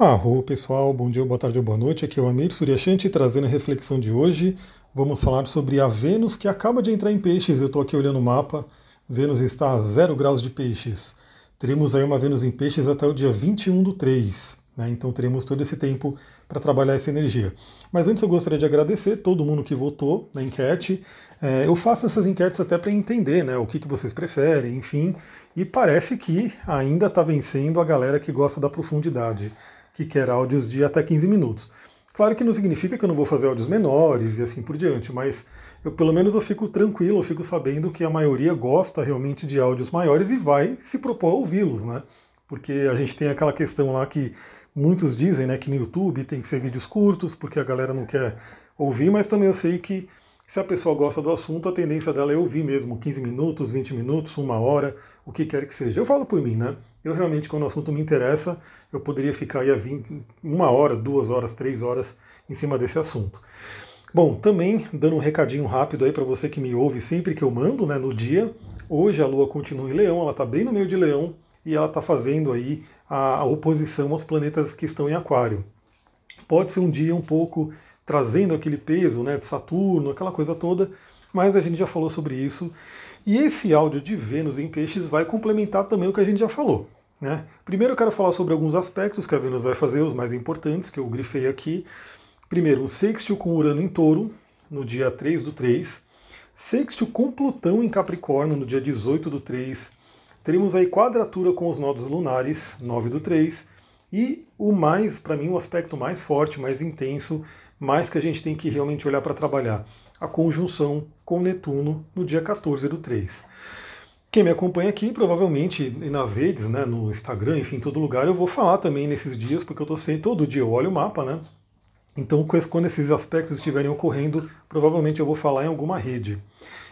Arro pessoal, bom dia, boa tarde ou boa noite. Aqui é o Amir Suryashanti trazendo a reflexão de hoje. Vamos falar sobre a Vênus que acaba de entrar em peixes. Eu estou aqui olhando o mapa. Vênus está a zero graus de peixes. Teremos aí uma Vênus em peixes até o dia 21 do 3. Né? Então teremos todo esse tempo para trabalhar essa energia. Mas antes eu gostaria de agradecer todo mundo que votou na enquete. É, eu faço essas enquetes até para entender né, o que, que vocês preferem, enfim. E parece que ainda está vencendo a galera que gosta da profundidade que quer áudios de até 15 minutos. Claro que não significa que eu não vou fazer áudios menores e assim por diante, mas eu pelo menos eu fico tranquilo, eu fico sabendo que a maioria gosta realmente de áudios maiores e vai se propor a ouvi-los, né? Porque a gente tem aquela questão lá que muitos dizem, né, que no YouTube tem que ser vídeos curtos, porque a galera não quer ouvir, mas também eu sei que se a pessoa gosta do assunto, a tendência dela é ouvir mesmo 15 minutos, 20 minutos, uma hora, o que quer que seja. Eu falo por mim, né? Eu realmente, quando o assunto me interessa, eu poderia ficar aí a 20, uma hora, duas horas, três horas em cima desse assunto. Bom, também dando um recadinho rápido aí para você que me ouve sempre que eu mando, né, no dia. Hoje a Lua continua em Leão, ela está bem no meio de Leão e ela está fazendo aí a, a oposição aos planetas que estão em Aquário. Pode ser um dia um pouco trazendo aquele peso né, de Saturno, aquela coisa toda, mas a gente já falou sobre isso. E esse áudio de Vênus em Peixes vai complementar também o que a gente já falou. Né? Primeiro eu quero falar sobre alguns aspectos que a Vênus vai fazer, os mais importantes, que eu grifei aqui. Primeiro, um sextil com Urano em touro, no dia 3 do 3. Sextil com Plutão em Capricórnio, no dia 18 do 3. Teremos aí quadratura com os nodos lunares, 9 do 3. E o mais, para mim, o aspecto mais forte, mais intenso, mais que a gente tem que realmente olhar para trabalhar. A conjunção com Netuno no dia 14 do 3. Quem me acompanha aqui, provavelmente nas redes, né, no Instagram, enfim, em todo lugar, eu vou falar também nesses dias, porque eu estou sempre, todo dia eu olho o mapa, né? Então, quando esses aspectos estiverem ocorrendo, provavelmente eu vou falar em alguma rede.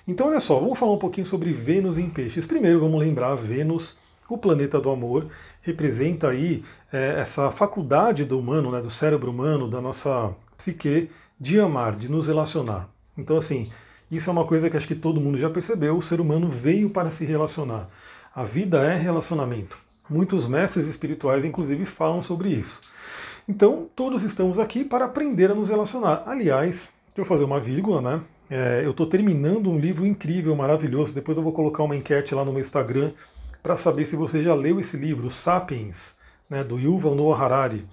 Então, olha só, vamos falar um pouquinho sobre Vênus em Peixes. Primeiro, vamos lembrar, Vênus, o planeta do amor, representa aí é, essa faculdade do humano, né, do cérebro humano, da nossa psique de amar, de nos relacionar. Então, assim, isso é uma coisa que acho que todo mundo já percebeu: o ser humano veio para se relacionar. A vida é relacionamento. Muitos mestres espirituais, inclusive, falam sobre isso. Então, todos estamos aqui para aprender a nos relacionar. Aliás, deixa eu fazer uma vírgula, né? É, eu estou terminando um livro incrível, maravilhoso. Depois eu vou colocar uma enquete lá no meu Instagram para saber se você já leu esse livro, Sapiens, né, do Yuval Noah Harari.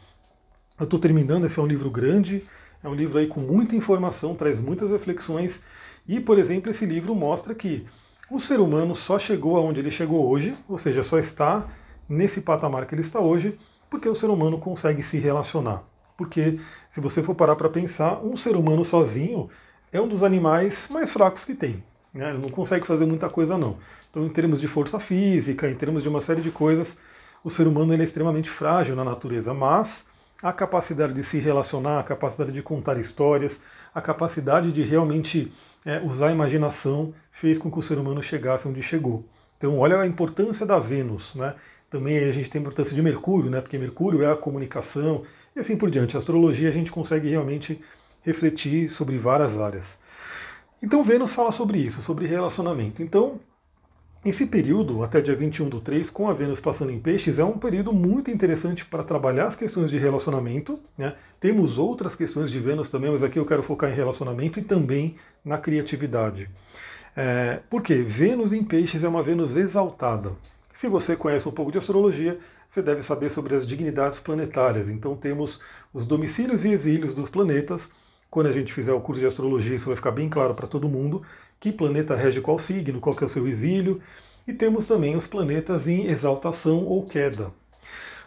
Eu estou terminando, esse é um livro grande, é um livro aí com muita informação, traz muitas reflexões. E, por exemplo, esse livro mostra que o ser humano só chegou aonde ele chegou hoje, ou seja, só está nesse patamar que ele está hoje, porque o ser humano consegue se relacionar. Porque, se você for parar para pensar, um ser humano sozinho é um dos animais mais fracos que tem. Né? Ele não consegue fazer muita coisa, não. Então, em termos de força física, em termos de uma série de coisas, o ser humano é extremamente frágil na natureza, mas a capacidade de se relacionar, a capacidade de contar histórias, a capacidade de realmente é, usar a imaginação fez com que o ser humano chegasse onde chegou. Então, olha a importância da Vênus, né? Também a gente tem a importância de Mercúrio, né? Porque Mercúrio é a comunicação e assim por diante. A astrologia a gente consegue realmente refletir sobre várias áreas. Então, Vênus fala sobre isso, sobre relacionamento. Então, esse período, até dia 21 do 3, com a Vênus passando em peixes, é um período muito interessante para trabalhar as questões de relacionamento. Né? Temos outras questões de Vênus também, mas aqui eu quero focar em relacionamento e também na criatividade. É, porque Vênus em peixes é uma Vênus exaltada. Se você conhece um pouco de astrologia, você deve saber sobre as dignidades planetárias. Então temos os domicílios e exílios dos planetas. Quando a gente fizer o curso de astrologia, isso vai ficar bem claro para todo mundo que planeta rege qual signo, qual que é o seu exílio, e temos também os planetas em exaltação ou queda.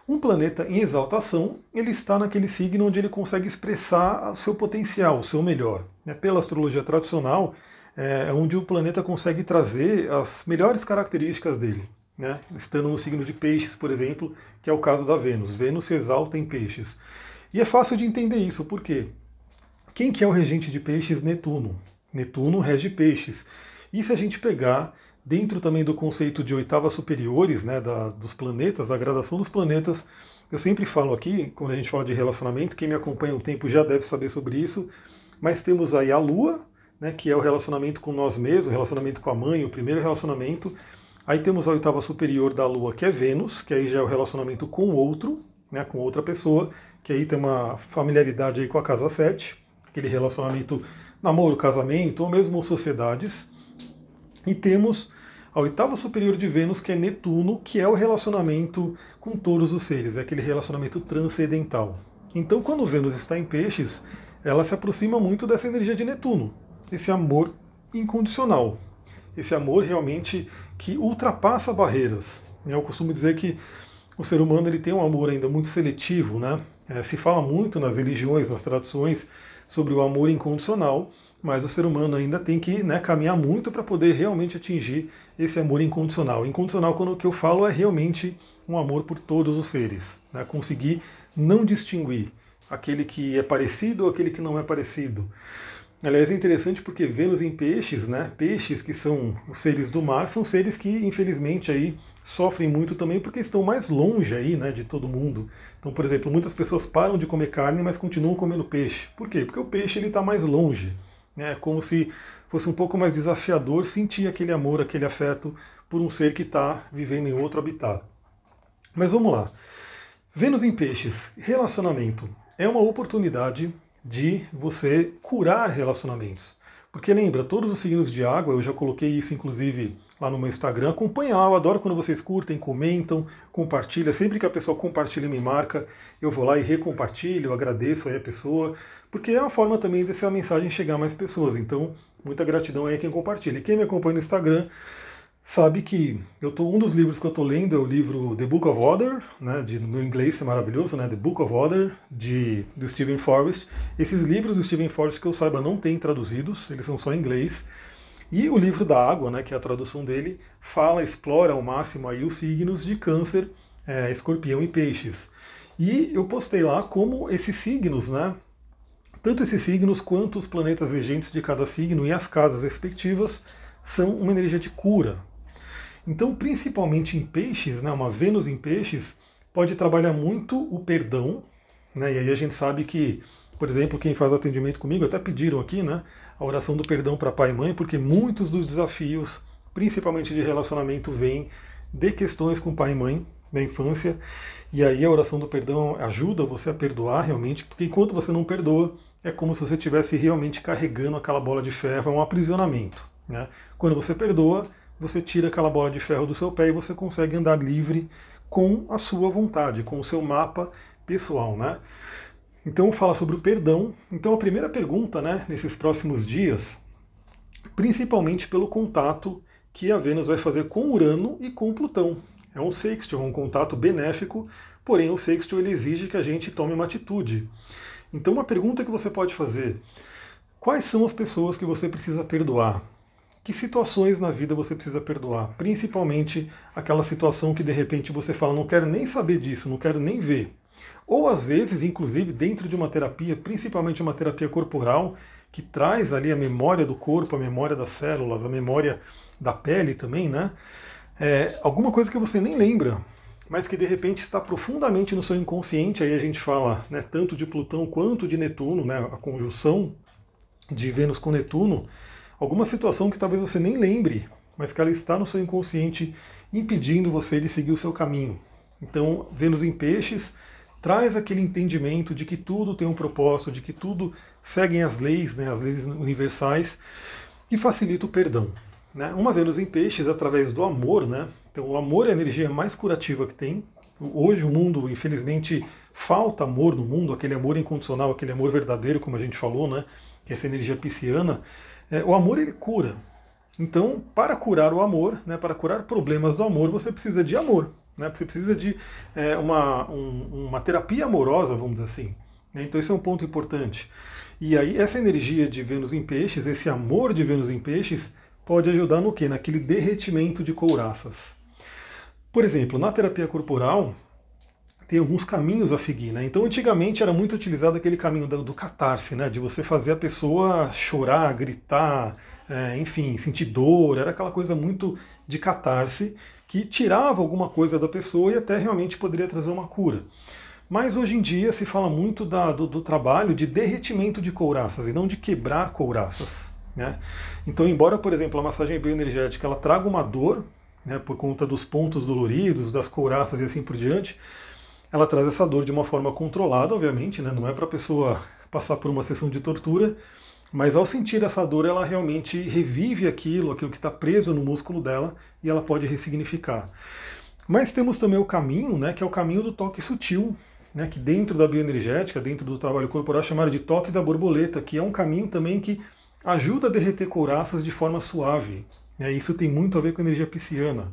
Um planeta em exaltação, ele está naquele signo onde ele consegue expressar o seu potencial, o seu melhor. Né? Pela astrologia tradicional, é onde o planeta consegue trazer as melhores características dele. Né? Estando no signo de peixes, por exemplo, que é o caso da Vênus. Vênus se exalta em peixes. E é fácil de entender isso, por quê? Quem que é o regente de peixes? Netuno. Netuno rege peixes. E se a gente pegar dentro também do conceito de oitavas superiores, né, da, dos planetas, da gradação dos planetas, eu sempre falo aqui, quando a gente fala de relacionamento, quem me acompanha um tempo já deve saber sobre isso, mas temos aí a Lua, né, que é o relacionamento com nós mesmos, o relacionamento com a mãe, o primeiro relacionamento. Aí temos a oitava superior da Lua, que é Vênus, que aí já é o relacionamento com o outro, né, com outra pessoa, que aí tem uma familiaridade aí com a casa 7, aquele relacionamento namoro, casamento ou mesmo sociedades. E temos a oitava superior de Vênus, que é Netuno, que é o relacionamento com todos os seres, é aquele relacionamento transcendental. Então, quando Vênus está em Peixes, ela se aproxima muito dessa energia de Netuno, esse amor incondicional, esse amor realmente que ultrapassa barreiras. Eu costumo dizer que o ser humano ele tem um amor ainda muito seletivo, né? É, se fala muito nas religiões, nas tradições, sobre o amor incondicional, mas o ser humano ainda tem que né, caminhar muito para poder realmente atingir esse amor incondicional. Incondicional, quando o que eu falo é realmente um amor por todos os seres, né? conseguir não distinguir aquele que é parecido ou aquele que não é parecido. Aliás, é interessante porque Vênus em peixes, né? Peixes que são os seres do mar, são seres que, infelizmente, aí sofrem muito também porque estão mais longe aí, né, de todo mundo. Então, por exemplo, muitas pessoas param de comer carne, mas continuam comendo peixe. Por quê? Porque o peixe ele está mais longe. Né? É como se fosse um pouco mais desafiador sentir aquele amor, aquele afeto por um ser que está vivendo em outro habitat. Mas vamos lá. Vênus em peixes, relacionamento. É uma oportunidade de você curar relacionamentos. Porque lembra, todos os signos de água, eu já coloquei isso inclusive lá no meu Instagram, acompanha lá, eu adoro quando vocês curtem, comentam, compartilham. Sempre que a pessoa compartilha e me marca, eu vou lá e recompartilho, agradeço aí a pessoa, porque é uma forma também dessa mensagem chegar a mais pessoas. Então, muita gratidão aí a quem compartilha. E quem me acompanha no Instagram, sabe que eu tô, um dos livros que eu estou lendo é o livro The Book of Order, né, de, no inglês é maravilhoso, né, The Book of Order, de, do Stephen Forrest. Esses livros do Stephen Forrest, que eu saiba, não tem traduzidos, eles são só em inglês. E o livro da água, né, que é a tradução dele, fala, explora ao máximo aí os signos de câncer, é, escorpião e peixes. E eu postei lá como esses signos, né, tanto esses signos quanto os planetas regentes de cada signo e as casas respectivas são uma energia de cura, então, principalmente em peixes, né, uma Vênus em peixes pode trabalhar muito o perdão, né, e aí a gente sabe que, por exemplo, quem faz atendimento comigo até pediram aqui, né, a oração do perdão para pai e mãe, porque muitos dos desafios, principalmente de relacionamento, vêm de questões com pai e mãe da infância, e aí a oração do perdão ajuda você a perdoar realmente, porque enquanto você não perdoa, é como se você estivesse realmente carregando aquela bola de ferro, é um aprisionamento. Né? Quando você perdoa, você tira aquela bola de ferro do seu pé e você consegue andar livre com a sua vontade, com o seu mapa pessoal, né? Então fala sobre o perdão. Então a primeira pergunta, né, nesses próximos dias, principalmente pelo contato que a Vênus vai fazer com Urano e com Plutão. É um sextil, um contato benéfico, porém o sextil ele exige que a gente tome uma atitude. Então uma pergunta que você pode fazer: quais são as pessoas que você precisa perdoar? que situações na vida você precisa perdoar, principalmente aquela situação que de repente você fala, não quero nem saber disso, não quero nem ver. Ou às vezes, inclusive, dentro de uma terapia, principalmente uma terapia corporal, que traz ali a memória do corpo, a memória das células, a memória da pele também, né? É, alguma coisa que você nem lembra, mas que de repente está profundamente no seu inconsciente. Aí a gente fala né, tanto de Plutão quanto de Netuno, né, a conjunção de Vênus com Netuno alguma situação que talvez você nem lembre, mas que ela está no seu inconsciente impedindo você de seguir o seu caminho. Então, Vênus em Peixes traz aquele entendimento de que tudo tem um propósito, de que tudo segue as leis, né, as leis universais, e facilita o perdão. Né? Uma Vênus em Peixes através do amor, né? Então, o amor é a energia mais curativa que tem. Hoje o mundo, infelizmente, falta amor no mundo, aquele amor incondicional, aquele amor verdadeiro, como a gente falou, né? Que é essa energia pisciana. É, o amor ele cura. Então, para curar o amor, né, para curar problemas do amor, você precisa de amor. Né, você precisa de é, uma, um, uma terapia amorosa, vamos dizer assim. Né, então, esse é um ponto importante. E aí, essa energia de Vênus em Peixes, esse amor de Vênus em Peixes, pode ajudar no quê? Naquele derretimento de couraças. Por exemplo, na terapia corporal, tem alguns caminhos a seguir, né? Então, antigamente era muito utilizado aquele caminho do, do catarse, né? De você fazer a pessoa chorar, gritar, é, enfim, sentir dor, era aquela coisa muito de catarse que tirava alguma coisa da pessoa e até realmente poderia trazer uma cura. Mas hoje em dia se fala muito da, do, do, trabalho de derretimento de couraças e não de quebrar couraças. Né? Então, embora, por exemplo, a massagem bioenergética ela traga uma dor, né, por conta dos pontos doloridos, das couraças e assim por diante, ela traz essa dor de uma forma controlada, obviamente, né? não é para a pessoa passar por uma sessão de tortura, mas ao sentir essa dor, ela realmente revive aquilo, aquilo que está preso no músculo dela, e ela pode ressignificar. Mas temos também o caminho, né, que é o caminho do toque sutil, né, que dentro da bioenergética, dentro do trabalho corporal, chamado de toque da borboleta, que é um caminho também que ajuda a derreter couraças de forma suave. Né, isso tem muito a ver com a energia pisciana.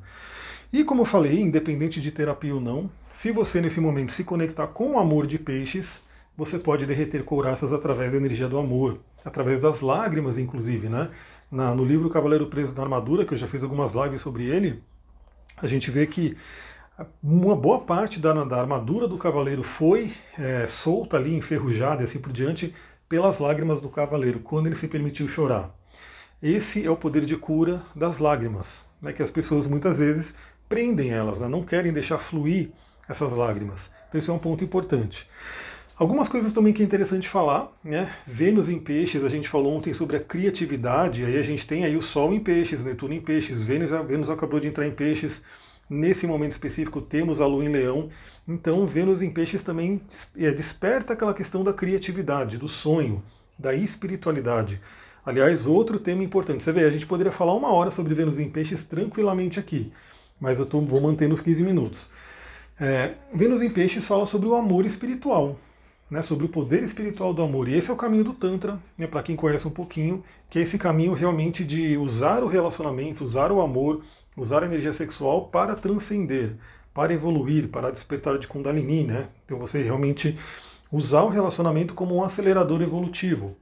E como eu falei, independente de terapia ou não, se você nesse momento se conectar com o amor de peixes, você pode derreter couraças através da energia do amor, através das lágrimas, inclusive, né? Na, no livro Cavaleiro Preso na Armadura, que eu já fiz algumas lives sobre ele, a gente vê que uma boa parte da, da armadura do cavaleiro foi é, solta ali, enferrujada e assim por diante, pelas lágrimas do cavaleiro, quando ele se permitiu chorar. Esse é o poder de cura das lágrimas, né, que as pessoas muitas vezes prendem elas, né, não querem deixar fluir essas lágrimas. Então isso é um ponto importante. Algumas coisas também que é interessante falar, né? Vênus em peixes, a gente falou ontem sobre a criatividade, aí a gente tem aí o Sol em peixes, Netuno em peixes, Vênus, Vênus acabou de entrar em peixes, nesse momento específico temos a Lua em Leão, então Vênus em peixes também é, desperta aquela questão da criatividade, do sonho, da espiritualidade. Aliás, outro tema importante, você vê, a gente poderia falar uma hora sobre Vênus em peixes tranquilamente aqui, mas eu tô, vou manter nos 15 minutos. É, Vênus em peixes fala sobre o amor espiritual, né, sobre o poder espiritual do amor. E esse é o caminho do Tantra, né, para quem conhece um pouquinho, que é esse caminho realmente de usar o relacionamento, usar o amor, usar a energia sexual para transcender, para evoluir, para despertar de Kundalini. Né? Então você realmente usar o relacionamento como um acelerador evolutivo.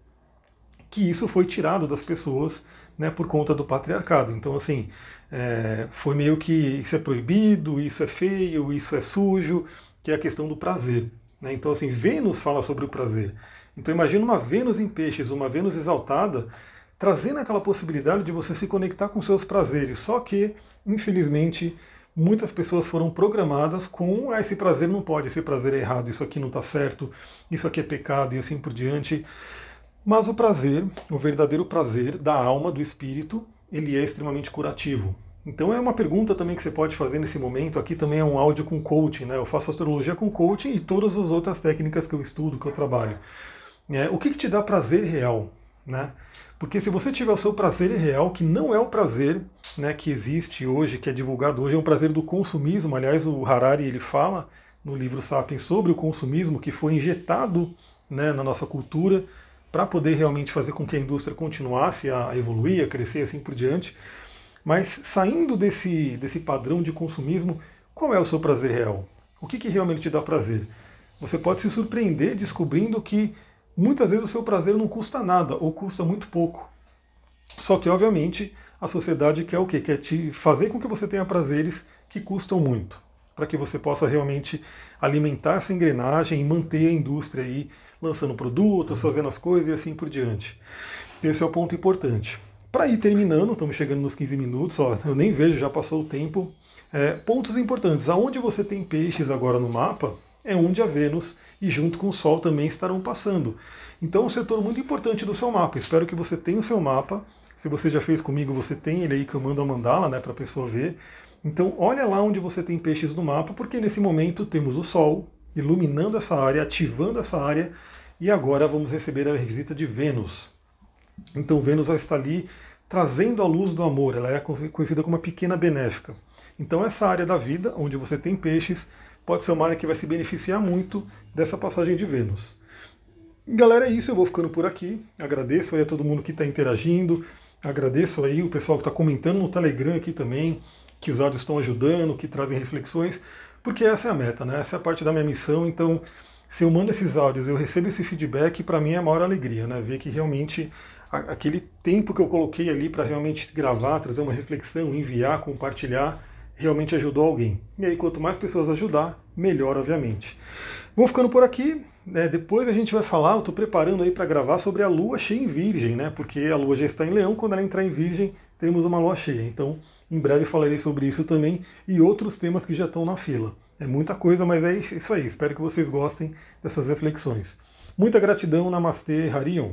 Que isso foi tirado das pessoas né, por conta do patriarcado. Então, assim, é, foi meio que isso é proibido, isso é feio, isso é sujo, que é a questão do prazer. Né? Então, assim, Vênus fala sobre o prazer. Então, imagina uma Vênus em peixes, uma Vênus exaltada, trazendo aquela possibilidade de você se conectar com seus prazeres. Só que, infelizmente, muitas pessoas foram programadas com ah, esse prazer não pode, esse prazer é errado, isso aqui não está certo, isso aqui é pecado e assim por diante. Mas o prazer, o verdadeiro prazer da alma, do espírito, ele é extremamente curativo. Então é uma pergunta também que você pode fazer nesse momento. Aqui também é um áudio com coaching, né? Eu faço astrologia com coaching e todas as outras técnicas que eu estudo, que eu trabalho. É, o que, que te dá prazer real? Né? Porque se você tiver o seu prazer real, que não é o prazer né, que existe hoje, que é divulgado hoje, é um prazer do consumismo. Aliás, o Harari ele fala no livro Sapiens sobre o consumismo que foi injetado né, na nossa cultura para poder realmente fazer com que a indústria continuasse a evoluir, a crescer assim por diante. Mas saindo desse, desse padrão de consumismo, qual é o seu prazer real? O que, que realmente te dá prazer? Você pode se surpreender descobrindo que muitas vezes o seu prazer não custa nada ou custa muito pouco. Só que, obviamente, a sociedade quer o quê? Quer te fazer com que você tenha prazeres que custam muito, para que você possa realmente alimentar essa engrenagem e manter a indústria aí lançando produtos, fazendo as coisas e assim por diante. Esse é o ponto importante. Para ir terminando, estamos chegando nos 15 minutos, ó, eu nem vejo, já passou o tempo. É, pontos importantes. Aonde você tem peixes agora no mapa é onde a Vênus e junto com o Sol também estarão passando. Então, um setor muito importante do seu mapa. Espero que você tenha o seu mapa. Se você já fez comigo, você tem ele aí que eu mando a mandala né, para a pessoa ver. Então, olha lá onde você tem peixes no mapa, porque nesse momento temos o Sol iluminando essa área, ativando essa área, e agora vamos receber a visita de Vênus. Então Vênus vai estar ali trazendo a luz do amor, ela é conhecida como uma pequena benéfica. Então essa área da vida, onde você tem peixes, pode ser uma área que vai se beneficiar muito dessa passagem de Vênus. Galera, é isso, eu vou ficando por aqui. Agradeço aí a todo mundo que está interagindo, agradeço aí o pessoal que está comentando no Telegram aqui também, que os áudios estão ajudando, que trazem reflexões, porque essa é a meta, né? Essa é a parte da minha missão, então se eu mando esses áudios, eu recebo esse feedback, para mim é a maior alegria, né? Ver que realmente aquele tempo que eu coloquei ali para realmente gravar, trazer uma reflexão, enviar, compartilhar, realmente ajudou alguém. E aí, quanto mais pessoas ajudar, melhor, obviamente. Vou ficando por aqui. Né? Depois a gente vai falar, eu estou preparando aí para gravar sobre a lua cheia em Virgem, né? Porque a lua já está em Leão, quando ela entrar em Virgem, teremos uma lua cheia. Então, em breve falarei sobre isso também e outros temas que já estão na fila. É muita coisa, mas é isso aí. Espero que vocês gostem dessas reflexões. Muita gratidão, Namastê, Harion.